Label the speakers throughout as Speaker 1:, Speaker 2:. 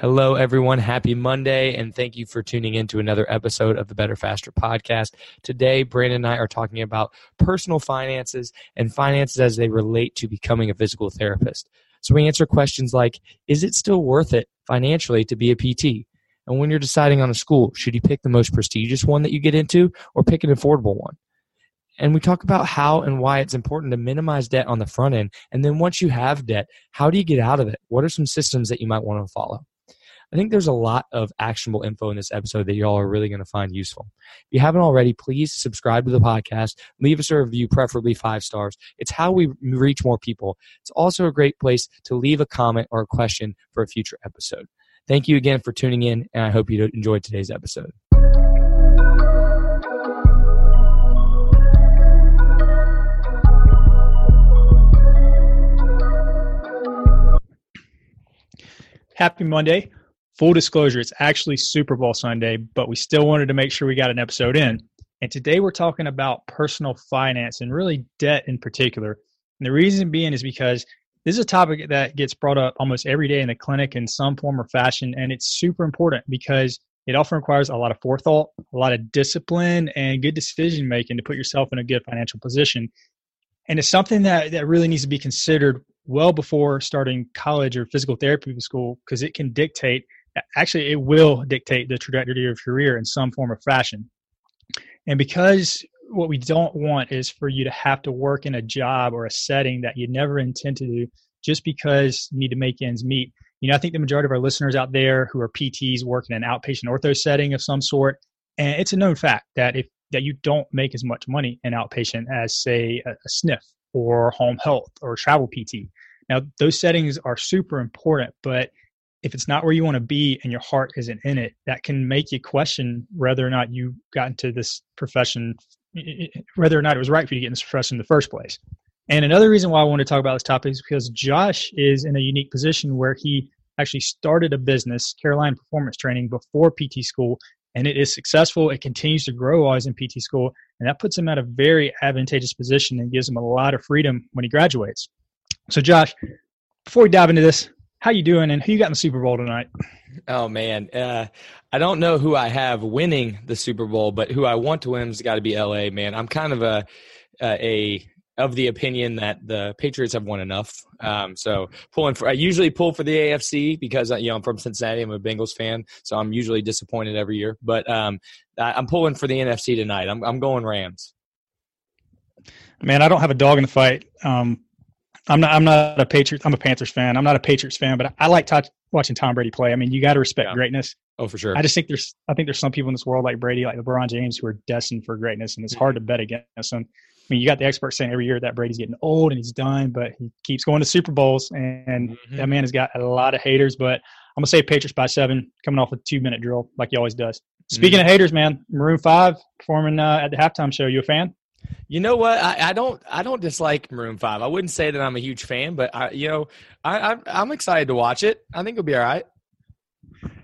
Speaker 1: Hello, everyone. Happy Monday, and thank you for tuning in to another episode of the Better Faster podcast. Today, Brandon and I are talking about personal finances and finances as they relate to becoming a physical therapist. So, we answer questions like Is it still worth it financially to be a PT? And when you're deciding on a school, should you pick the most prestigious one that you get into or pick an affordable one? And we talk about how and why it's important to minimize debt on the front end. And then once you have debt, how do you get out of it? What are some systems that you might want to follow? I think there's a lot of actionable info in this episode that y'all are really going to find useful. If you haven't already, please subscribe to the podcast, leave us a review, preferably five stars. It's how we reach more people. It's also a great place to leave a comment or a question for a future episode. Thank you again for tuning in, and I hope you enjoyed today's episode.
Speaker 2: Happy Monday full disclosure, it's actually Super Bowl Sunday, but we still wanted to make sure we got an episode in. And today we're talking about personal finance and really debt in particular. And the reason being is because this is a topic that gets brought up almost every day in the clinic in some form or fashion. And it's super important because it often requires a lot of forethought, a lot of discipline, and good decision making to put yourself in a good financial position. And it's something that, that really needs to be considered well before starting college or physical therapy school because it can dictate actually it will dictate the trajectory of your career in some form or fashion. And because what we don't want is for you to have to work in a job or a setting that you never intend to do just because you need to make ends meet. You know i think the majority of our listeners out there who are pts work in an outpatient ortho setting of some sort and it's a known fact that if that you don't make as much money in outpatient as say a, a SNF or home health or travel pt now those settings are super important but if it's not where you want to be and your heart isn't in it, that can make you question whether or not you got into this profession, whether or not it was right for you to get in this profession in the first place. And another reason why I want to talk about this topic is because Josh is in a unique position where he actually started a business, Carolina Performance Training, before PT school, and it is successful. It continues to grow while he's in PT school, and that puts him at a very advantageous position and gives him a lot of freedom when he graduates. So, Josh, before we dive into this, how you doing, and who you got in the Super Bowl tonight?
Speaker 1: Oh man, uh, I don't know who I have winning the Super Bowl, but who I want to win has got to be LA. Man, I'm kind of a, a of the opinion that the Patriots have won enough. Um, so pulling for, I usually pull for the AFC because uh, you know I'm from Cincinnati. I'm a Bengals fan, so I'm usually disappointed every year. But um, I'm pulling for the NFC tonight. I'm I'm going Rams.
Speaker 2: Man, I don't have a dog in the fight. Um, I'm not. I'm not a Patriots. I'm a Panthers fan. I'm not a Patriots fan, but I like t- watching Tom Brady play. I mean, you got to respect yeah. greatness.
Speaker 1: Oh, for sure.
Speaker 2: I just think there's. I think there's some people in this world like Brady, like LeBron James, who are destined for greatness, and it's hard to bet against them. I mean, you got the experts saying every year that Brady's getting old and he's done, but he keeps going to Super Bowls, and mm-hmm. that man has got a lot of haters. But I'm gonna say Patriots by seven, coming off a two minute drill like he always does. Speaking mm-hmm. of haters, man, Maroon Five performing uh, at the halftime show. You a fan?
Speaker 1: You know what? I, I, don't. I don't dislike Maroon Five. I wouldn't say that I'm a huge fan, but I, you know, I, am excited to watch it. I think it'll be all right.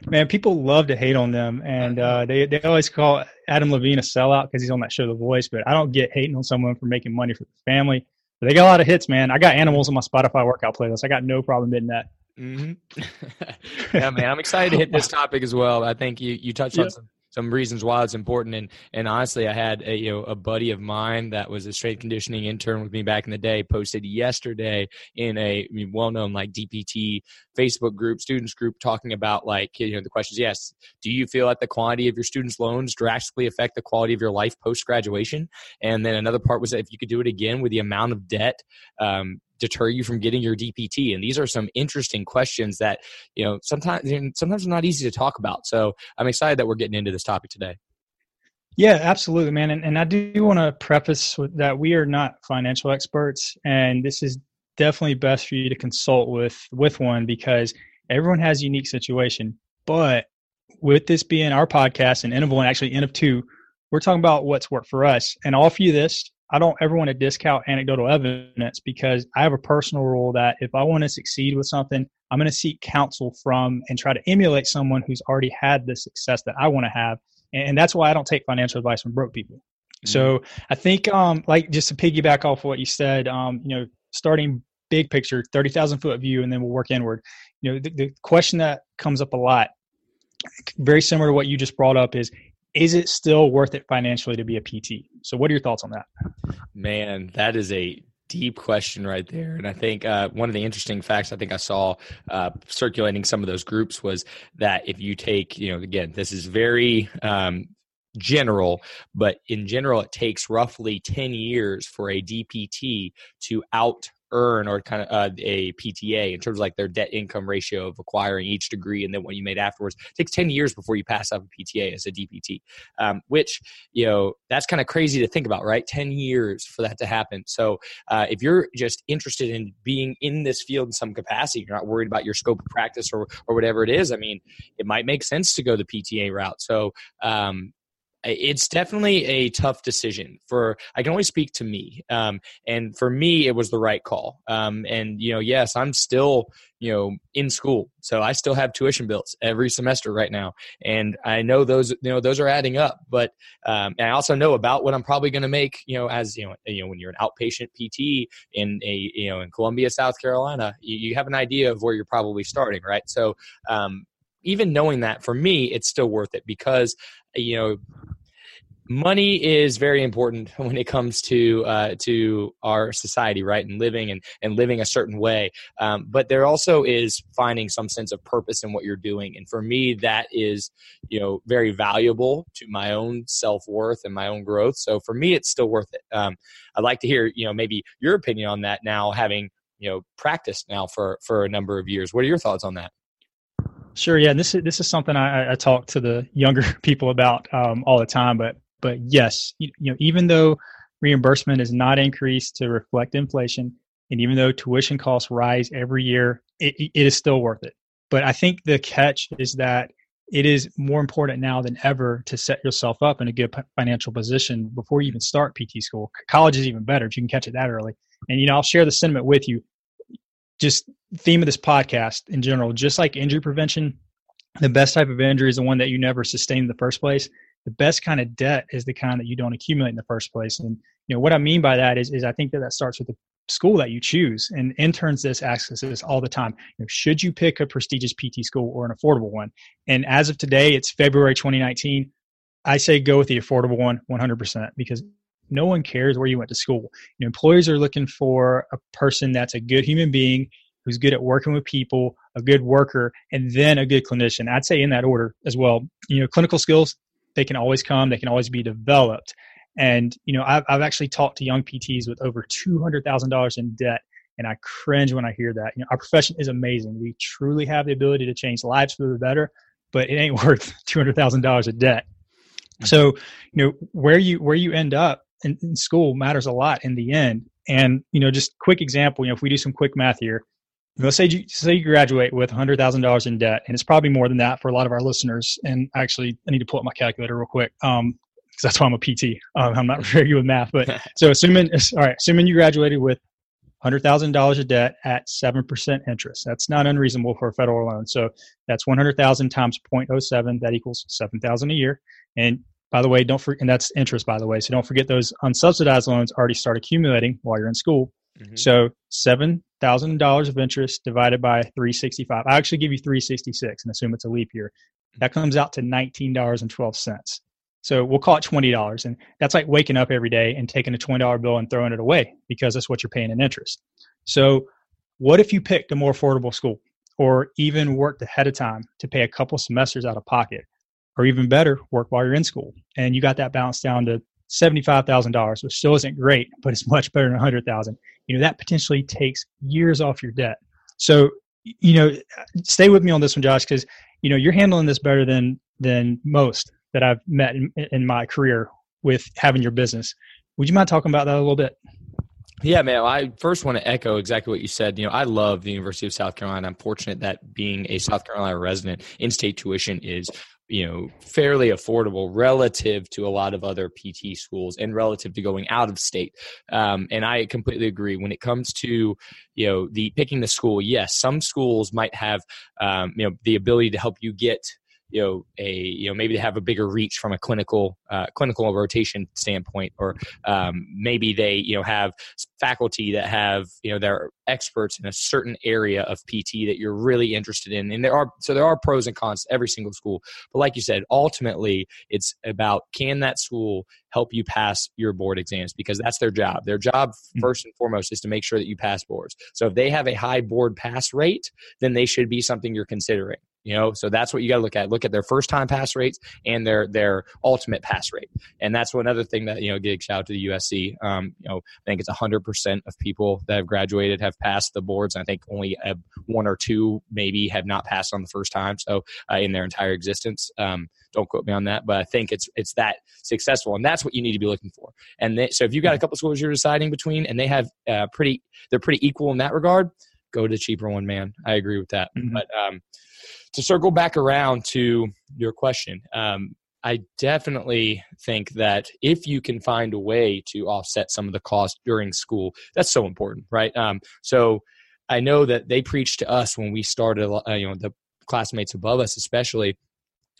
Speaker 2: Man, people love to hate on them, and uh, they they always call Adam Levine a sellout because he's on that show, The Voice. But I don't get hating on someone for making money for the family. But they got a lot of hits, man. I got animals on my Spotify workout playlist. I got no problem admitting that.
Speaker 1: Mm-hmm. yeah, man, I'm excited to hit this topic as well. I think you you touched yeah. on some some reasons why it's important. And and honestly, I had a you know a buddy of mine that was a strength conditioning intern with me back in the day posted yesterday in a well known like DPT Facebook group, students group, talking about like you know the questions. Yes, do you feel that the quantity of your students' loans drastically affect the quality of your life post graduation? And then another part was that if you could do it again with the amount of debt um, deter you from getting your DPT? And these are some interesting questions that you know sometimes sometimes not easy to talk about. So I'm excited that we're getting into this topic today.
Speaker 2: Yeah, absolutely, man. And, and I do want to preface that we are not financial experts, and this is definitely best for you to consult with with one because everyone has a unique situation. But with this being our podcast and N of one, actually N of two, we're talking about what's worked for us. And I'll offer you this I don't ever want to discount anecdotal evidence because I have a personal rule that if I want to succeed with something, I'm going to seek counsel from and try to emulate someone who's already had the success that I want to have. And that's why I don't take financial advice from broke people. Mm-hmm. So I think, um, like just to piggyback off what you said, um, you know, starting big picture, 30,000 foot view, and then we'll work inward. You know, the, the question that comes up a lot, very similar to what you just brought up is, is it still worth it financially to be a PT? So, what are your thoughts on that?
Speaker 1: Man, that is a deep question right there and i think uh, one of the interesting facts i think i saw uh, circulating some of those groups was that if you take you know again this is very um, general but in general it takes roughly 10 years for a dpt to out earn or kind of uh, a PTA in terms of like their debt income ratio of acquiring each degree and then what you made afterwards. It takes 10 years before you pass up a PTA as a DPT, um, which, you know, that's kind of crazy to think about, right? 10 years for that to happen. So uh, if you're just interested in being in this field in some capacity, you're not worried about your scope of practice or, or whatever it is, I mean, it might make sense to go the PTA route. So, um, it's definitely a tough decision for i can only speak to me um, and for me it was the right call. Um, and you know yes i'm still you know in school so i still have tuition bills every semester right now and i know those you know those are adding up but um, i also know about what i'm probably going to make you know as you know you know when you're an outpatient pt in a you know in columbia south carolina you, you have an idea of where you're probably starting right? So um, even knowing that for me it's still worth it because you know money is very important when it comes to uh, to our society, right? And living and, and living a certain way. Um, but there also is finding some sense of purpose in what you're doing. And for me, that is, you know, very valuable to my own self worth and my own growth. So for me, it's still worth it. Um, I'd like to hear, you know, maybe your opinion on that now, having you know practiced now for for a number of years. What are your thoughts on that?
Speaker 2: Sure. Yeah. And This is this is something I, I talk to the younger people about um, all the time. But but yes, you, you know, even though reimbursement is not increased to reflect inflation, and even though tuition costs rise every year, it, it is still worth it. But I think the catch is that it is more important now than ever to set yourself up in a good financial position before you even start PT school. College is even better if you can catch it that early. And you know, I'll share the sentiment with you. Just theme of this podcast in general, just like injury prevention, the best type of injury is the one that you never sustain in the first place the best kind of debt is the kind that you don't accumulate in the first place. And you know what I mean by that is, is I think that that starts with the school that you choose. And interns this asks this all the time. You know, should you pick a prestigious PT school or an affordable one? And as of today, it's February 2019. I say go with the affordable one 100% because no one cares where you went to school. You know, employers are looking for a person that's a good human being who's good at working with people, a good worker, and then a good clinician. I'd say in that order as well. You know, clinical skills, they can always come, they can always be developed. And, you know, I've, I've actually talked to young PTs with over $200,000 in debt. And I cringe when I hear that. You know, our profession is amazing. We truly have the ability to change lives for the better, but it ain't worth $200,000 of debt. So, you know, where you, where you end up in, in school matters a lot in the end. And, you know, just quick example, you know, if we do some quick math here, let's say you say you graduate with hundred thousand dollars in debt, and it's probably more than that for a lot of our listeners. And actually, I need to pull up my calculator real quick, um, because that's why I'm a PT. Um, I'm not very good with math, but so assuming all right, assuming you graduated with hundred thousand dollars of debt at seven percent interest, that's not unreasonable for a federal loan. So that's one hundred thousand times 0.07, that equals seven thousand a year. And by the way, don't forget, and that's interest, by the way. So don't forget those unsubsidized loans already start accumulating while you're in school. Mm-hmm. So seven thousand dollars of interest divided by three sixty five. I actually give you three sixty six and assume it's a leap year. That comes out to $19.12. So we'll call it $20. And that's like waking up every day and taking a $20 bill and throwing it away because that's what you're paying in interest. So what if you picked a more affordable school or even worked ahead of time to pay a couple semesters out of pocket? Or even better, work while you're in school. And you got that balance down to $75,000, which still isn't great, but it's much better than 100,000. You know, that potentially takes years off your debt. So, you know, stay with me on this one, Josh, because, you know, you're handling this better than, than most that I've met in, in my career with having your business. Would you mind talking about that a little bit?
Speaker 1: Yeah, man. I first want to echo exactly what you said. You know, I love the University of South Carolina. I'm fortunate that being a South Carolina resident, in-state tuition is you know fairly affordable relative to a lot of other pt schools and relative to going out of state. Um, and i completely agree. When it comes to you know the picking the school yes some schools might have um, you know the ability to help you get you know a you know maybe they have a bigger reach from a clinical uh, clinical rotation standpoint or um, maybe they you know have faculty that have you know they're experts in a certain area of pt that you're really interested in. And there are so there are pros and cons to every single school. But like you said ultimately it's about can that school help you pass your board exams? Because that's their job. Their job hmm. first and foremost is to make sure that you pass boards. So if they have a high board pass rate then they should be something you're considering you know so that's what you got to look at. Look at their first time pass rates and their their ultimate pass rate. And that's another thing that you know gig shout out to the usc um, you know i think it's 100% of people that have graduated have passed the boards. I think only one or two maybe have not passed on the first time so uh, in their entire existence. Um, don't quote me on that but i think it's it's that successful and that's what you need to be looking for. And they, so if you've got a couple schools you're deciding between and they have uh, pretty they're pretty equal in that regard go to the cheaper one man. I agree with that. Mm-hmm. but um, to circle back around to your question, um, I definitely think that if you can find a way to offset some of the cost during school, that's so important, right? Um, so I know that they preached to us when we started, uh, you know, the classmates above us, especially,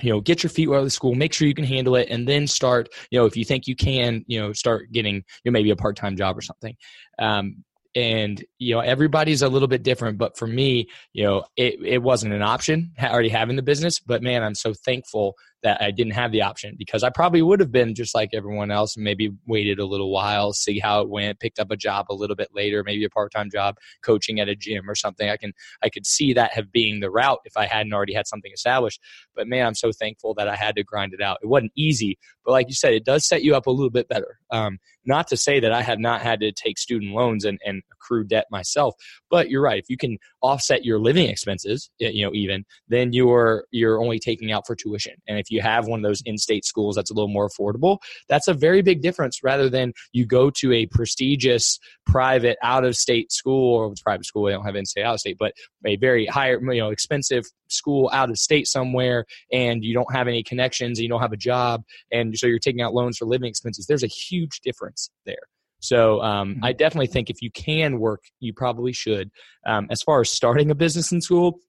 Speaker 1: you know, get your feet wet of the school, make sure you can handle it, and then start, you know, if you think you can, you know, start getting, you know, maybe a part time job or something. Um, and you know everybody's a little bit different but for me you know it, it wasn't an option already having the business but man i'm so thankful that I didn't have the option because I probably would have been just like everyone else and maybe waited a little while, see how it went, picked up a job a little bit later, maybe a part-time job coaching at a gym or something. I can I could see that have being the route if I hadn't already had something established. But man, I'm so thankful that I had to grind it out. It wasn't easy, but like you said, it does set you up a little bit better. Um, not to say that I have not had to take student loans and, and accrue debt myself, but you're right. If you can offset your living expenses, you know, even then you're you're only taking out for tuition. And if you have one of those in-state schools that's a little more affordable, that's a very big difference rather than you go to a prestigious private out-of-state school or it's private school. They don't have in-state out-of-state, but a very higher, you know, expensive school out of state somewhere and you don't have any connections and you don't have a job and so you're taking out loans for living expenses there's a huge difference there so um, mm-hmm. I definitely think if you can work, you probably should. Um, as far as starting a business in school,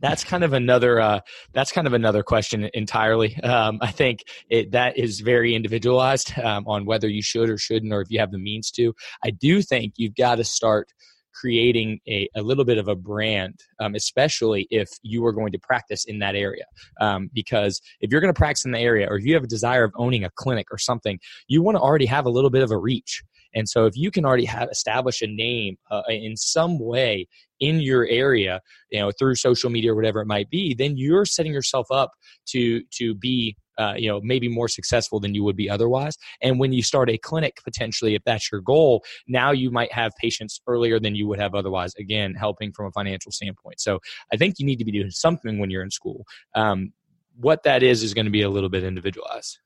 Speaker 1: that's kind of another uh, that's kind of another question entirely. Um, I think it, that is very individualized um, on whether you should or shouldn't, or if you have the means to. I do think you've got to start creating a, a little bit of a brand, um, especially if you are going to practice in that area. Um, because if you're going to practice in the area, or if you have a desire of owning a clinic or something, you want to already have a little bit of a reach. And so if you can already have establish a name uh, in some way in your area, you know, through social media or whatever it might be, then you're setting yourself up to to be uh, you know maybe more successful than you would be otherwise. And when you start a clinic potentially if that's your goal now you might have patients earlier than you would have otherwise again helping from a financial standpoint. So i think you need to be doing something when you're in school. Um, what that is is going to be a little bit individualized.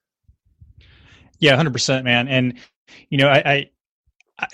Speaker 2: Yeah 100% man. And you know, I, I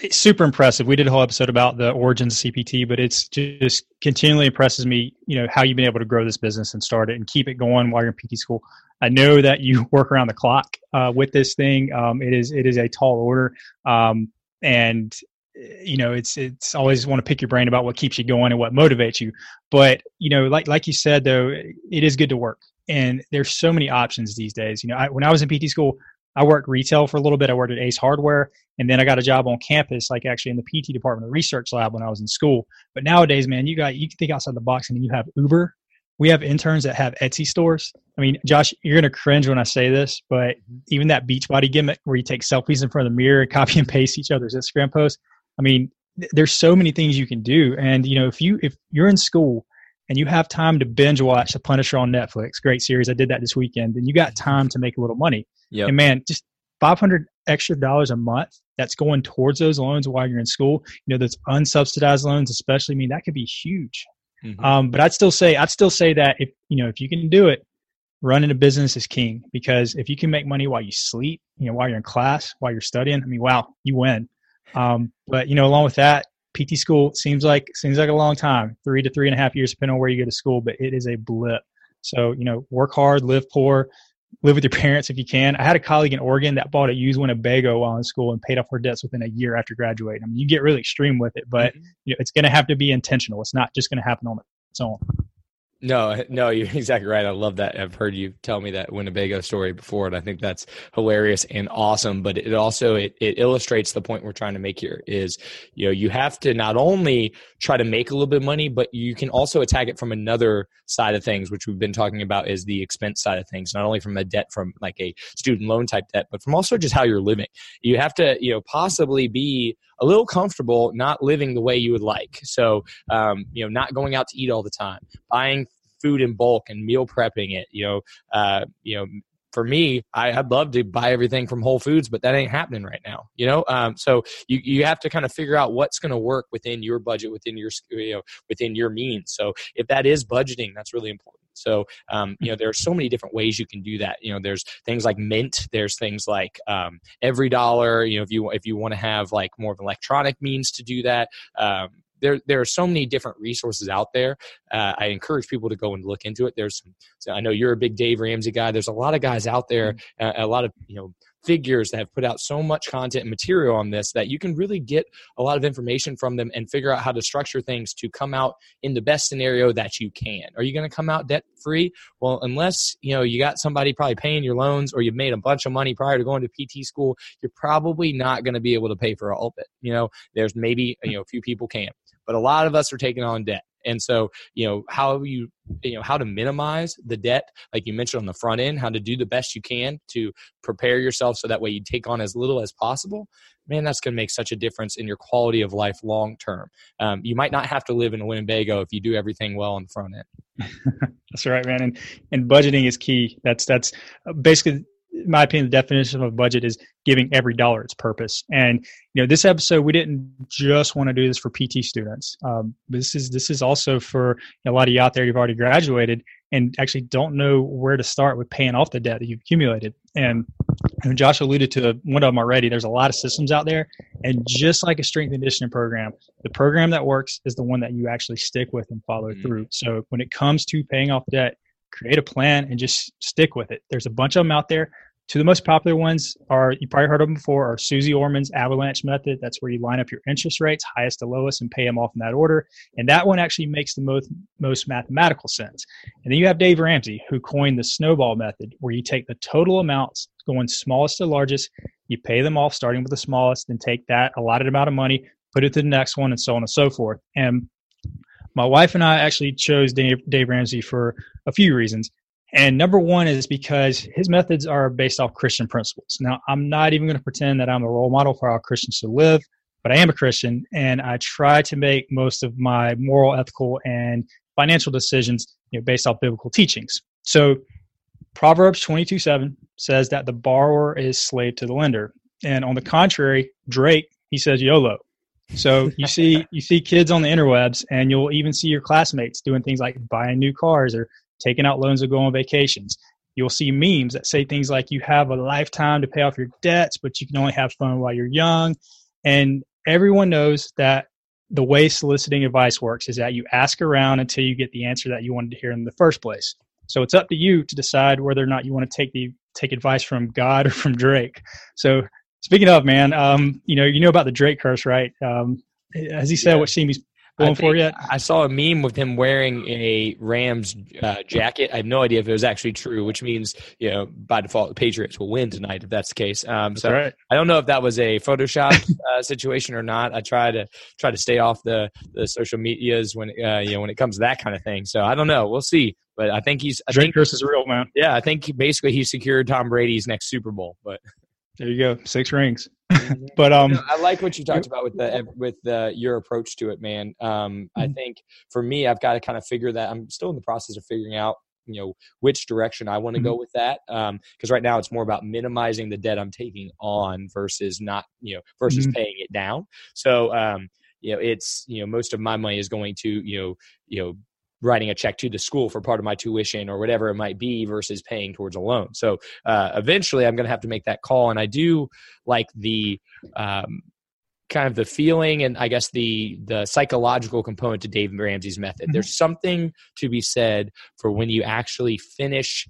Speaker 2: it's super impressive. We did a whole episode about the origins of CPT, but it's just continually impresses me, you know, how you've been able to grow this business and start it and keep it going while you're in PT school. I know that you work around the clock uh, with this thing. Um, it is it is a tall order, um, and you know it's it's always want to pick your brain about what keeps you going and what motivates you. But you know, like like you said though, it is good to work, and there's so many options these days. You know, I, when I was in PT school, I worked retail for a little bit. I worked at Ace Hardware, and then I got a job on campus, like actually in the PT department, the research lab when I was in school. But nowadays, man, you got you can think outside the box, and you have Uber, we have interns that have Etsy stores. I mean, Josh, you're going to cringe when I say this, but mm-hmm. even that Beachbody gimmick where you take selfies in front of the mirror, copy and paste each other's Instagram posts. I mean, th- there's so many things you can do. And, you know, if you, if you're in school and you have time to binge watch The Punisher on Netflix, great series. I did that this weekend. And you got time to make a little money. Yep. And man, just 500 extra dollars a month that's going towards those loans while you're in school. You know, those unsubsidized loans, especially, I mean, that could be huge. Mm-hmm. Um, but I'd still say, I'd still say that if, you know, if you can do it, running a business is king because if you can make money while you sleep, you know, while you're in class, while you're studying, I mean, wow, you win. Um, but you know, along with that, PT school seems like seems like a long time, three to three and a half years, depending on where you go to school. But it is a blip. So you know, work hard, live poor, live with your parents if you can. I had a colleague in Oregon that bought a used Winnebago while in school and paid off her debts within a year after graduating. I mean, you get really extreme with it, but mm-hmm. you know, it's going to have to be intentional. It's not just going to happen on its own.
Speaker 1: No, no, you're exactly right. I love that. I've heard you tell me that Winnebago story before, and I think that's hilarious and awesome. But it also it, it illustrates the point we're trying to make here is you know you have to not only try to make a little bit of money, but you can also attack it from another side of things, which we've been talking about is the expense side of things. Not only from a debt from like a student loan type debt, but from also just how you're living. You have to you know possibly be a little comfortable not living the way you would like. So, um, you know, not going out to eat all the time, buying food in bulk and meal prepping it. You know, uh, you know, for me, I, would love to buy everything from Whole Foods, but that ain't happening right now. You know, um, so you you have to kind of figure out what's going to work within your budget, within your you know, within your means. So if that is budgeting, that's really important. So, um, you know, there are so many different ways you can do that. You know, there's things like Mint. There's things like um, EveryDollar. You know, if you if you want to have like more of an electronic means to do that. Um, there there are so many different resources out there. Uh, I encourage people to go and look into it. There's, I know you're a big Dave Ramsey guy. There's a lot of guys out there, mm-hmm. uh, a lot of you know figures that have put out so much content and material on this that you can really get a lot of information from them and figure out how to structure things to come out in the best scenario that you can. Are you going to come out debt free? Well, unless, you know, you got somebody probably paying your loans or you've made a bunch of money prior to going to PT school, you're probably not going to be able to pay for all of it. You know, there's maybe, you know, a few people can, but a lot of us are taking on debt. And so, you know, how you, you know, how to minimize the debt, like you mentioned on the front end, how to do the best you can to prepare yourself so that way you take on as little as possible. Man, that's going to make such a difference in your quality of life long term. Um, you might not have to live in Winnebago if you do everything well on the front end.
Speaker 2: that's right, man. And and budgeting is key. That's that's basically in my opinion, the definition of a budget is giving every dollar its purpose. And you know, this episode we didn't just want to do this for PT students. Um, this is this is also for a lot of you out there who've already graduated and actually don't know where to start with paying off the debt that you've accumulated. And, and Josh alluded to one of them already. There's a lot of systems out there, and just like a strength and conditioning program, the program that works is the one that you actually stick with and follow mm-hmm. through. So when it comes to paying off debt, create a plan and just stick with it. There's a bunch of them out there. Two of the most popular ones are you probably heard of them before are Suze Orman's avalanche method. That's where you line up your interest rates, highest to lowest, and pay them off in that order. And that one actually makes the most most mathematical sense. And then you have Dave Ramsey, who coined the snowball method, where you take the total amounts going smallest to largest, you pay them off starting with the smallest, then take that allotted amount of money, put it to the next one, and so on and so forth. And my wife and I actually chose Dave, Dave Ramsey for a few reasons. And number one is because his methods are based off Christian principles. Now, I'm not even going to pretend that I'm a role model for how Christians should live, but I am a Christian and I try to make most of my moral, ethical, and financial decisions you know, based off biblical teachings. So, Proverbs 22 7 says that the borrower is slave to the lender. And on the contrary, Drake, he says YOLO. So you see you see kids on the interwebs and you'll even see your classmates doing things like buying new cars or taking out loans or going on vacations. You'll see memes that say things like you have a lifetime to pay off your debts, but you can only have fun while you're young. And everyone knows that the way soliciting advice works is that you ask around until you get the answer that you wanted to hear in the first place. So it's up to you to decide whether or not you want to take the take advice from God or from Drake. So speaking of man, um, you know you know about the Drake curse, right? Um, as he said, yeah. what seems going for yet?
Speaker 1: I saw a meme with him wearing a Rams uh, jacket. I have no idea if it was actually true, which means you know by default the Patriots will win tonight if that's the case. Um, so
Speaker 2: right.
Speaker 1: I don't know if that was a Photoshop uh, situation or not. I try to try to stay off the the social medias when uh, you know when it comes to that kind of thing. So I don't know. We'll see. But I think he's. I
Speaker 2: Drake
Speaker 1: think,
Speaker 2: is real, man.
Speaker 1: Yeah, I think basically he secured Tom Brady's next Super Bowl. But
Speaker 2: there you go, six rings. but um,
Speaker 1: you know, I like what you talked about with the with the your approach to it, man. Um, I
Speaker 2: Mm-hmm.
Speaker 1: think for me, I've got to kind of figure that. I'm still in the process of figuring out, you know, which direction I want to go
Speaker 2: Mm-hmm.
Speaker 1: with that. Um because right now, it's more about minimizing the debt I'm taking on versus not, you know, versus
Speaker 2: Mhm.
Speaker 1: paying it down. So, um, you know, it's you know, most of my money is going to, you know, you know, writing a check to the school for part of my tuition or whatever it might be versus paying towards a loan. So uh, eventually I'm going to have to make that call. And I do like the um, kind of the feeling and I guess the the psychological component to Dave Ramsey's method.
Speaker 2: Mhm.
Speaker 1: There's something to be said for when you actually finish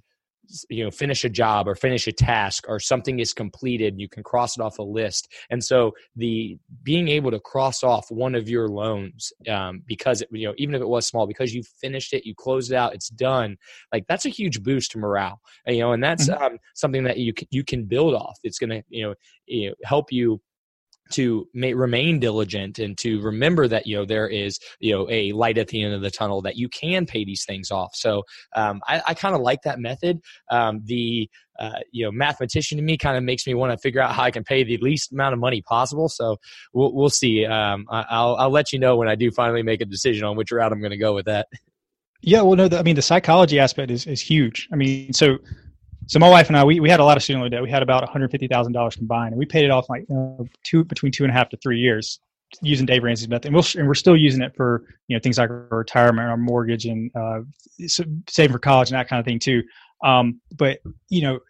Speaker 1: you know finish a job or finish a task or something is completed you can cross it off a list. And so the being able to cross off one of your loans um, because it, you know even if it was small because you finished it you closed it out it's done like that's a huge boost to morale you know and that's um, something that you can, you can build off. It's going to you know, you know help you to may, remain diligent and to remember that you know there is you know a light at the end of the tunnel that you can pay these things off. So um, i, I kind of like that method. Um, the uh, you know mathematician to me kind of makes me want to figure out how i can pay the least amount of money possible. So we'll, we'll see. Um, I, will I'll let you know when i do finally make a decision on which route i'm going to go with that.
Speaker 2: Yeah, well, no, the, I mean the psychology aspect is is huge. I mean, so so my wife and I we, we had a lot of student loan debt. We had about one hundred fifty thousand dollars combined, and we paid it off like you know, two between two and a half to three years using Dave Ramsey's method. And, we'll, and we're still using it for you know things like our retirement, our mortgage, and uh, saving for college and that kind of thing too. Um, but you know,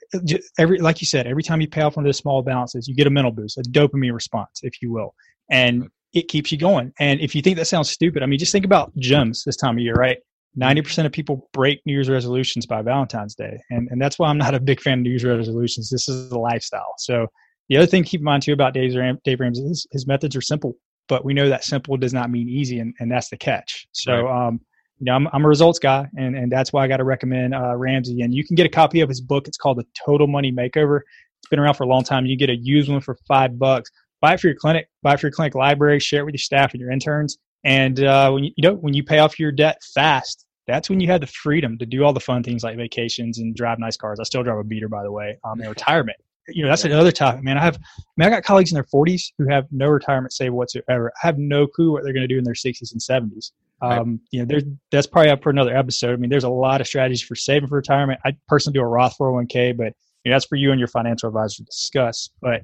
Speaker 2: every like you said, every time you pay off one of those small balances, you get a mental boost, a dopamine response, if you will, and it keeps you going. And if you think that sounds stupid, I mean, just think about gyms this time of year, right? 90% of people break New Year's resolutions by Valentine's Day. And, and that's why I'm not a big fan of New Year's resolutions. This is a lifestyle. So the other thing to keep in mind too about Dave, Ram, Dave Ramsey, his, his methods are simple, but we know that simple does not mean easy. And, and that's the catch. So,
Speaker 1: Right.
Speaker 2: um, you know, I'm, I'm a results guy and, and that's why I got to recommend, uh, Ramsey and you can get a copy of his book. It's called the total money makeover. It's been around for a long time. You get a used one for five bucks, buy it for your clinic, buy it for your clinic library, share it with your staff and your interns. And, uh, when you, you know, when you pay off your debt fast, that's when you have the freedom to do all the fun things like vacations and drive nice cars. I still drive a beater, by the way, um, and retirement. You know, that's another topic, man. I have, I mean, I got colleagues in their 40s who have no retirement save whatsoever. I have no clue what they're going to do in their 60s and 70s.
Speaker 1: Right.
Speaker 2: Um, you know, there's that's probably up for another episode. I mean, there's a lot of strategies for saving for retirement. I personally do a Roth 401k, but you know, that's for you and your financial advisor to discuss. But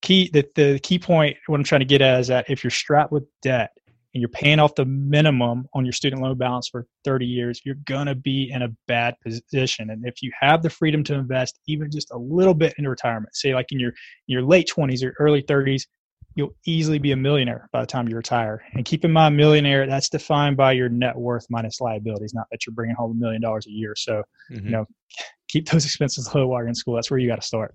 Speaker 2: key, the, the key point, what I'm trying to get at is that if you're strapped with debt, and you're paying off the minimum on your student loan balance for 30 years, you're going to be in a bad position. And if you have the freedom to invest even just a little bit in retirement, say like in your your late 20s or early 30s, you'll easily be a millionaire by the time you retire. And keep in mind, millionaire that's defined by your net worth minus liabilities, not that you're bringing home a million dollars a year. So
Speaker 1: Mhm.
Speaker 2: you know, keep those expenses low while you're in school. That's where you got to start.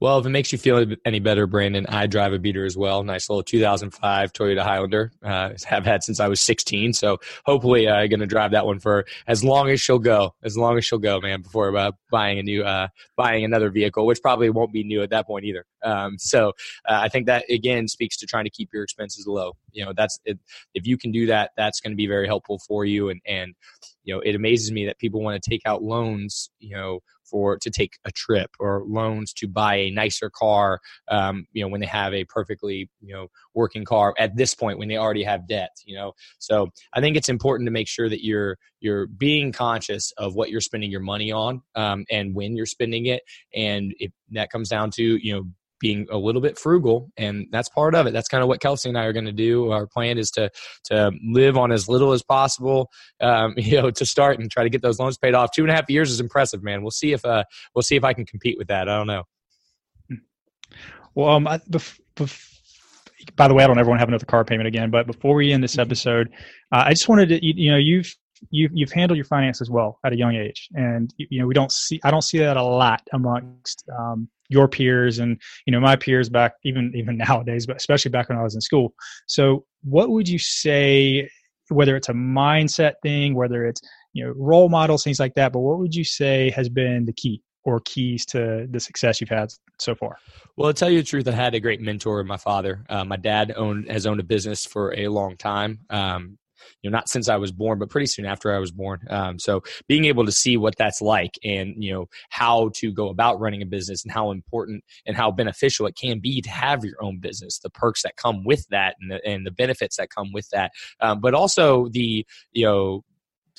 Speaker 1: Well, if it makes you feel any better, Brandon, I drive a beater as well. Nice little 2005 Toyota Highlander. Uh, have had since I was 16. So hopefully, I'm uh, going to drive that one for as long as she'll go. As long as she'll go, man. Before uh, buying a new, uh, buying another vehicle, which probably won't be new at that point either. Um, so uh, I think that again speaks to trying to keep your expenses low. You know, that's if you can do that, that's going to be very helpful for you. And and you know, it amazes me that people want to take out loans. You know for to take a trip or loans to buy a nicer car um, you know when they have a perfectly you know working car at this point when they already have debt you know? So i think it's important to make sure that you're you're being conscious of what you're spending your money on um, and when you're spending it and if that comes down to you know being a little bit frugal and that's part of it. That's kind of what kelsey and i are going to do. Our plan is to to live on as little as possible um, you know to start and try to get those loans paid off. Two and a half years is impressive man. We'll see if uh we'll see if i can compete with that. I don't know.
Speaker 2: Well, um, I, bef- bef- by the way, I don't ever want to have another car payment again. But before we end this episode, uh, I just wanted to, you, you know, you've you've you've handled your finances well at a young age, and you know, we don't see, I don't see that a lot amongst um, your peers and you know my peers back even even nowadays, but especially back when I was in school. So, what would you say whether it's a mindset thing, whether it's you know role models, things like that. But what would you say has been the key or keys to the success you've had so far?
Speaker 1: Well, to tell you the truth, I had a great mentor, my father. Uh, my dad owned has owned a business for a long time. Um, you know, not since I was born, but pretty soon after I was born. Um, so being able to see what that's like and, you know, how to go about running a business and how important and how beneficial it can be to have your own business, the perks that come with that and the, and the benefits that come with that. Um, but also the, you know,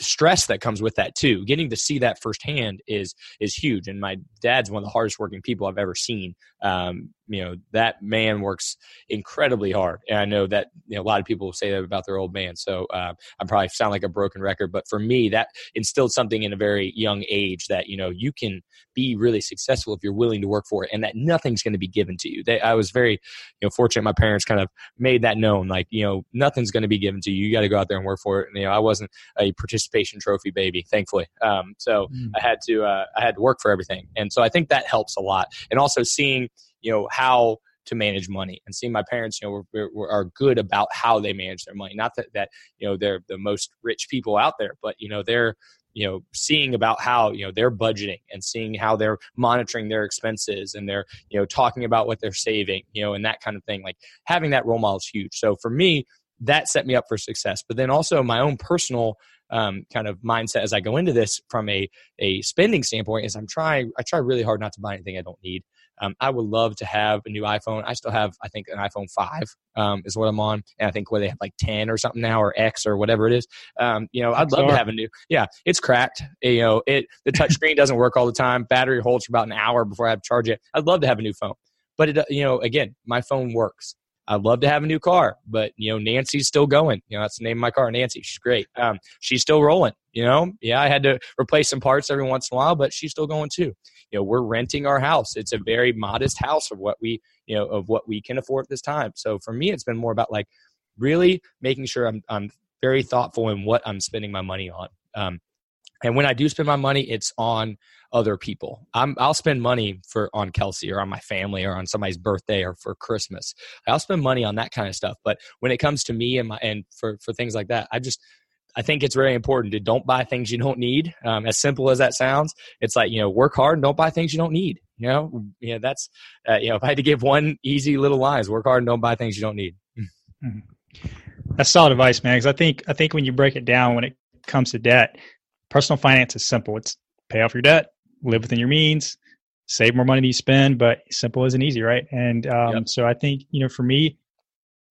Speaker 1: stress that comes with that too. Getting to see that firsthand is is huge. And my dad's one of the hardest working people I've ever seen. Um, you know that man works incredibly hard, and I know that you know, a lot of people say that about their old man. So uh, I probably sound like a broken record, but for me, that instilled something in a very young age that you know you can be really successful if you're willing to work for it, and that nothing's going to be given to you. They, I was very you know fortunate. My parents kind of made that known, like you know nothing's going to be given to you. You got to go out there and work for it. And you know I wasn't a participation trophy baby, thankfully. Um, so mm. I had to uh, I had to work for everything, and so I think that helps a lot. And also seeing you know how to manage money and seeing my parents you know were, were, are good about how they manage their money not that that you know they're the most rich people out there but you know they're you know seeing about how you know they're budgeting and seeing how they're monitoring their expenses and they're you know talking about what they're saving you know and that kind of thing like having that role model is huge so for me that set me up for success but then also my own personal um, kind of mindset as i go into this from a a spending standpoint is i'm trying i try really hard not to buy anything i don't need um, I would love to have a new iPhone. I still have, I think, an iPhone 5 um, is what I'm on. And I think where they have like 10 or something now or X or whatever it is. Um, you know, I'd love to have a new, yeah, it's cracked. You know, it, the touchscreen doesn't work all the time. Battery holds for about an hour before I have to charge it. I'd love to have a new phone. But, it, you know, again, my phone works. I'd love to have a new car, but you know, Nancy's still going. You know, that's the name of my car, Nancy. She's great. Um, she's still rolling. You know, yeah, I had to replace some parts every once in a while, but she's still going too you know we're renting our house it's a very modest house of what we you know of what we can afford at this time so for me it's been more about like really making sure i'm, I'm very thoughtful in what i'm spending my money on um, and when i do spend my money it's on other people I'm, i'll spend money for on kelsey or on my family or on somebody's birthday or for christmas i'll spend money on that kind of stuff but when it comes to me and my and for for things like that i just I think it's very important to don't buy things you don't need. Um, as simple as that sounds, it's like you know, work hard and don't buy things you don't need. You know, yeah, that's uh, you know, if I had to give one easy little line, is work hard and don't buy things you don't need.
Speaker 2: Mm-hmm. That's solid advice, man. Because I think I think when you break it down, when it comes to debt, personal finance is simple. It's pay off your debt, live within your means, save more money than you spend, but simple isn't easy, right? And um, yep. so I think you know, for me,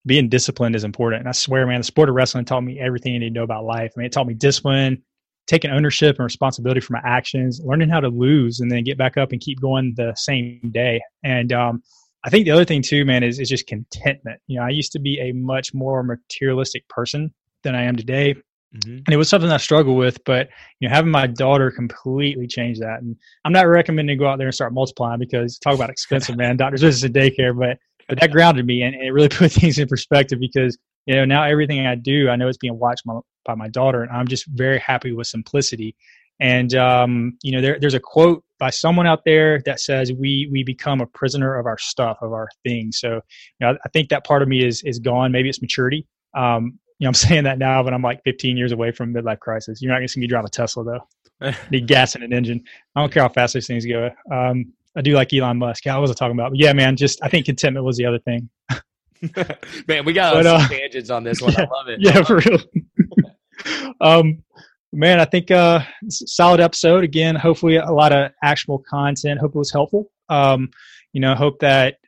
Speaker 2: being disciplined is important. And I swear, man, the sport of wrestling taught me everything you need to know about life. I mean, it taught me discipline, taking ownership and responsibility for my actions, learning how to lose and then get back up and keep going the same day. And um, I think the other thing too, man, is is just contentment. You know, I used to be a much more materialistic person than I am today. Mm-hmm. And it was something I struggled with, but you know, having my daughter completely changed that. And I'm not recommending to go out there and start multiplying because talk about expensive, man. Doctor's visits and daycare, but but that grounded me and, it really put things in perspective because you know now everything I do I know it's being watched my, by my daughter and I'm just very happy with simplicity. And um, you know there, there's a quote by someone out there that says we we become a prisoner of our stuff of our things. So you know I think that part of me is is gone. Maybe it's maturity. Um, you know I'm saying that now, but I'm like 15 years away from midlife crisis. You're not going to see me drive a Tesla though. Need gas in an engine. I don't care how fast these things go. Um, I do like Elon Musk. Yeah, I wasn't talking about, but yeah, man. Just I think contentment was the other thing.
Speaker 1: man, we got but, uh, tangents on this one.
Speaker 2: Yeah,
Speaker 1: I love it.
Speaker 2: Yeah, for real. um, man, I think uh, solid episode again. Hopefully, a lot of actionable content. Hope it was helpful. Um, you know, hope that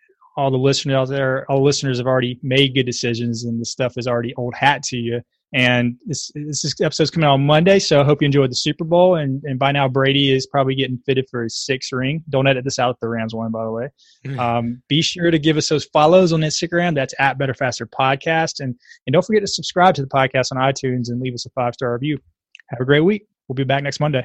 Speaker 2: all the listeners out there, all the listeners have already made good decisions, and the stuff is already old hat to you. And this, this episode's coming out on Monday, so I hope you enjoyed the Super Bowl. And, and by now, Brady is probably getting fitted for his sixth ring. Don't edit this out, the Rams one, by the way. Mm-hmm. Um, be sure to give us those follows on Instagram. That's at Better Faster Podcast. And, and don't forget to subscribe to the podcast on iTunes and leave us a five star review. Have a great week. We'll be back next Monday.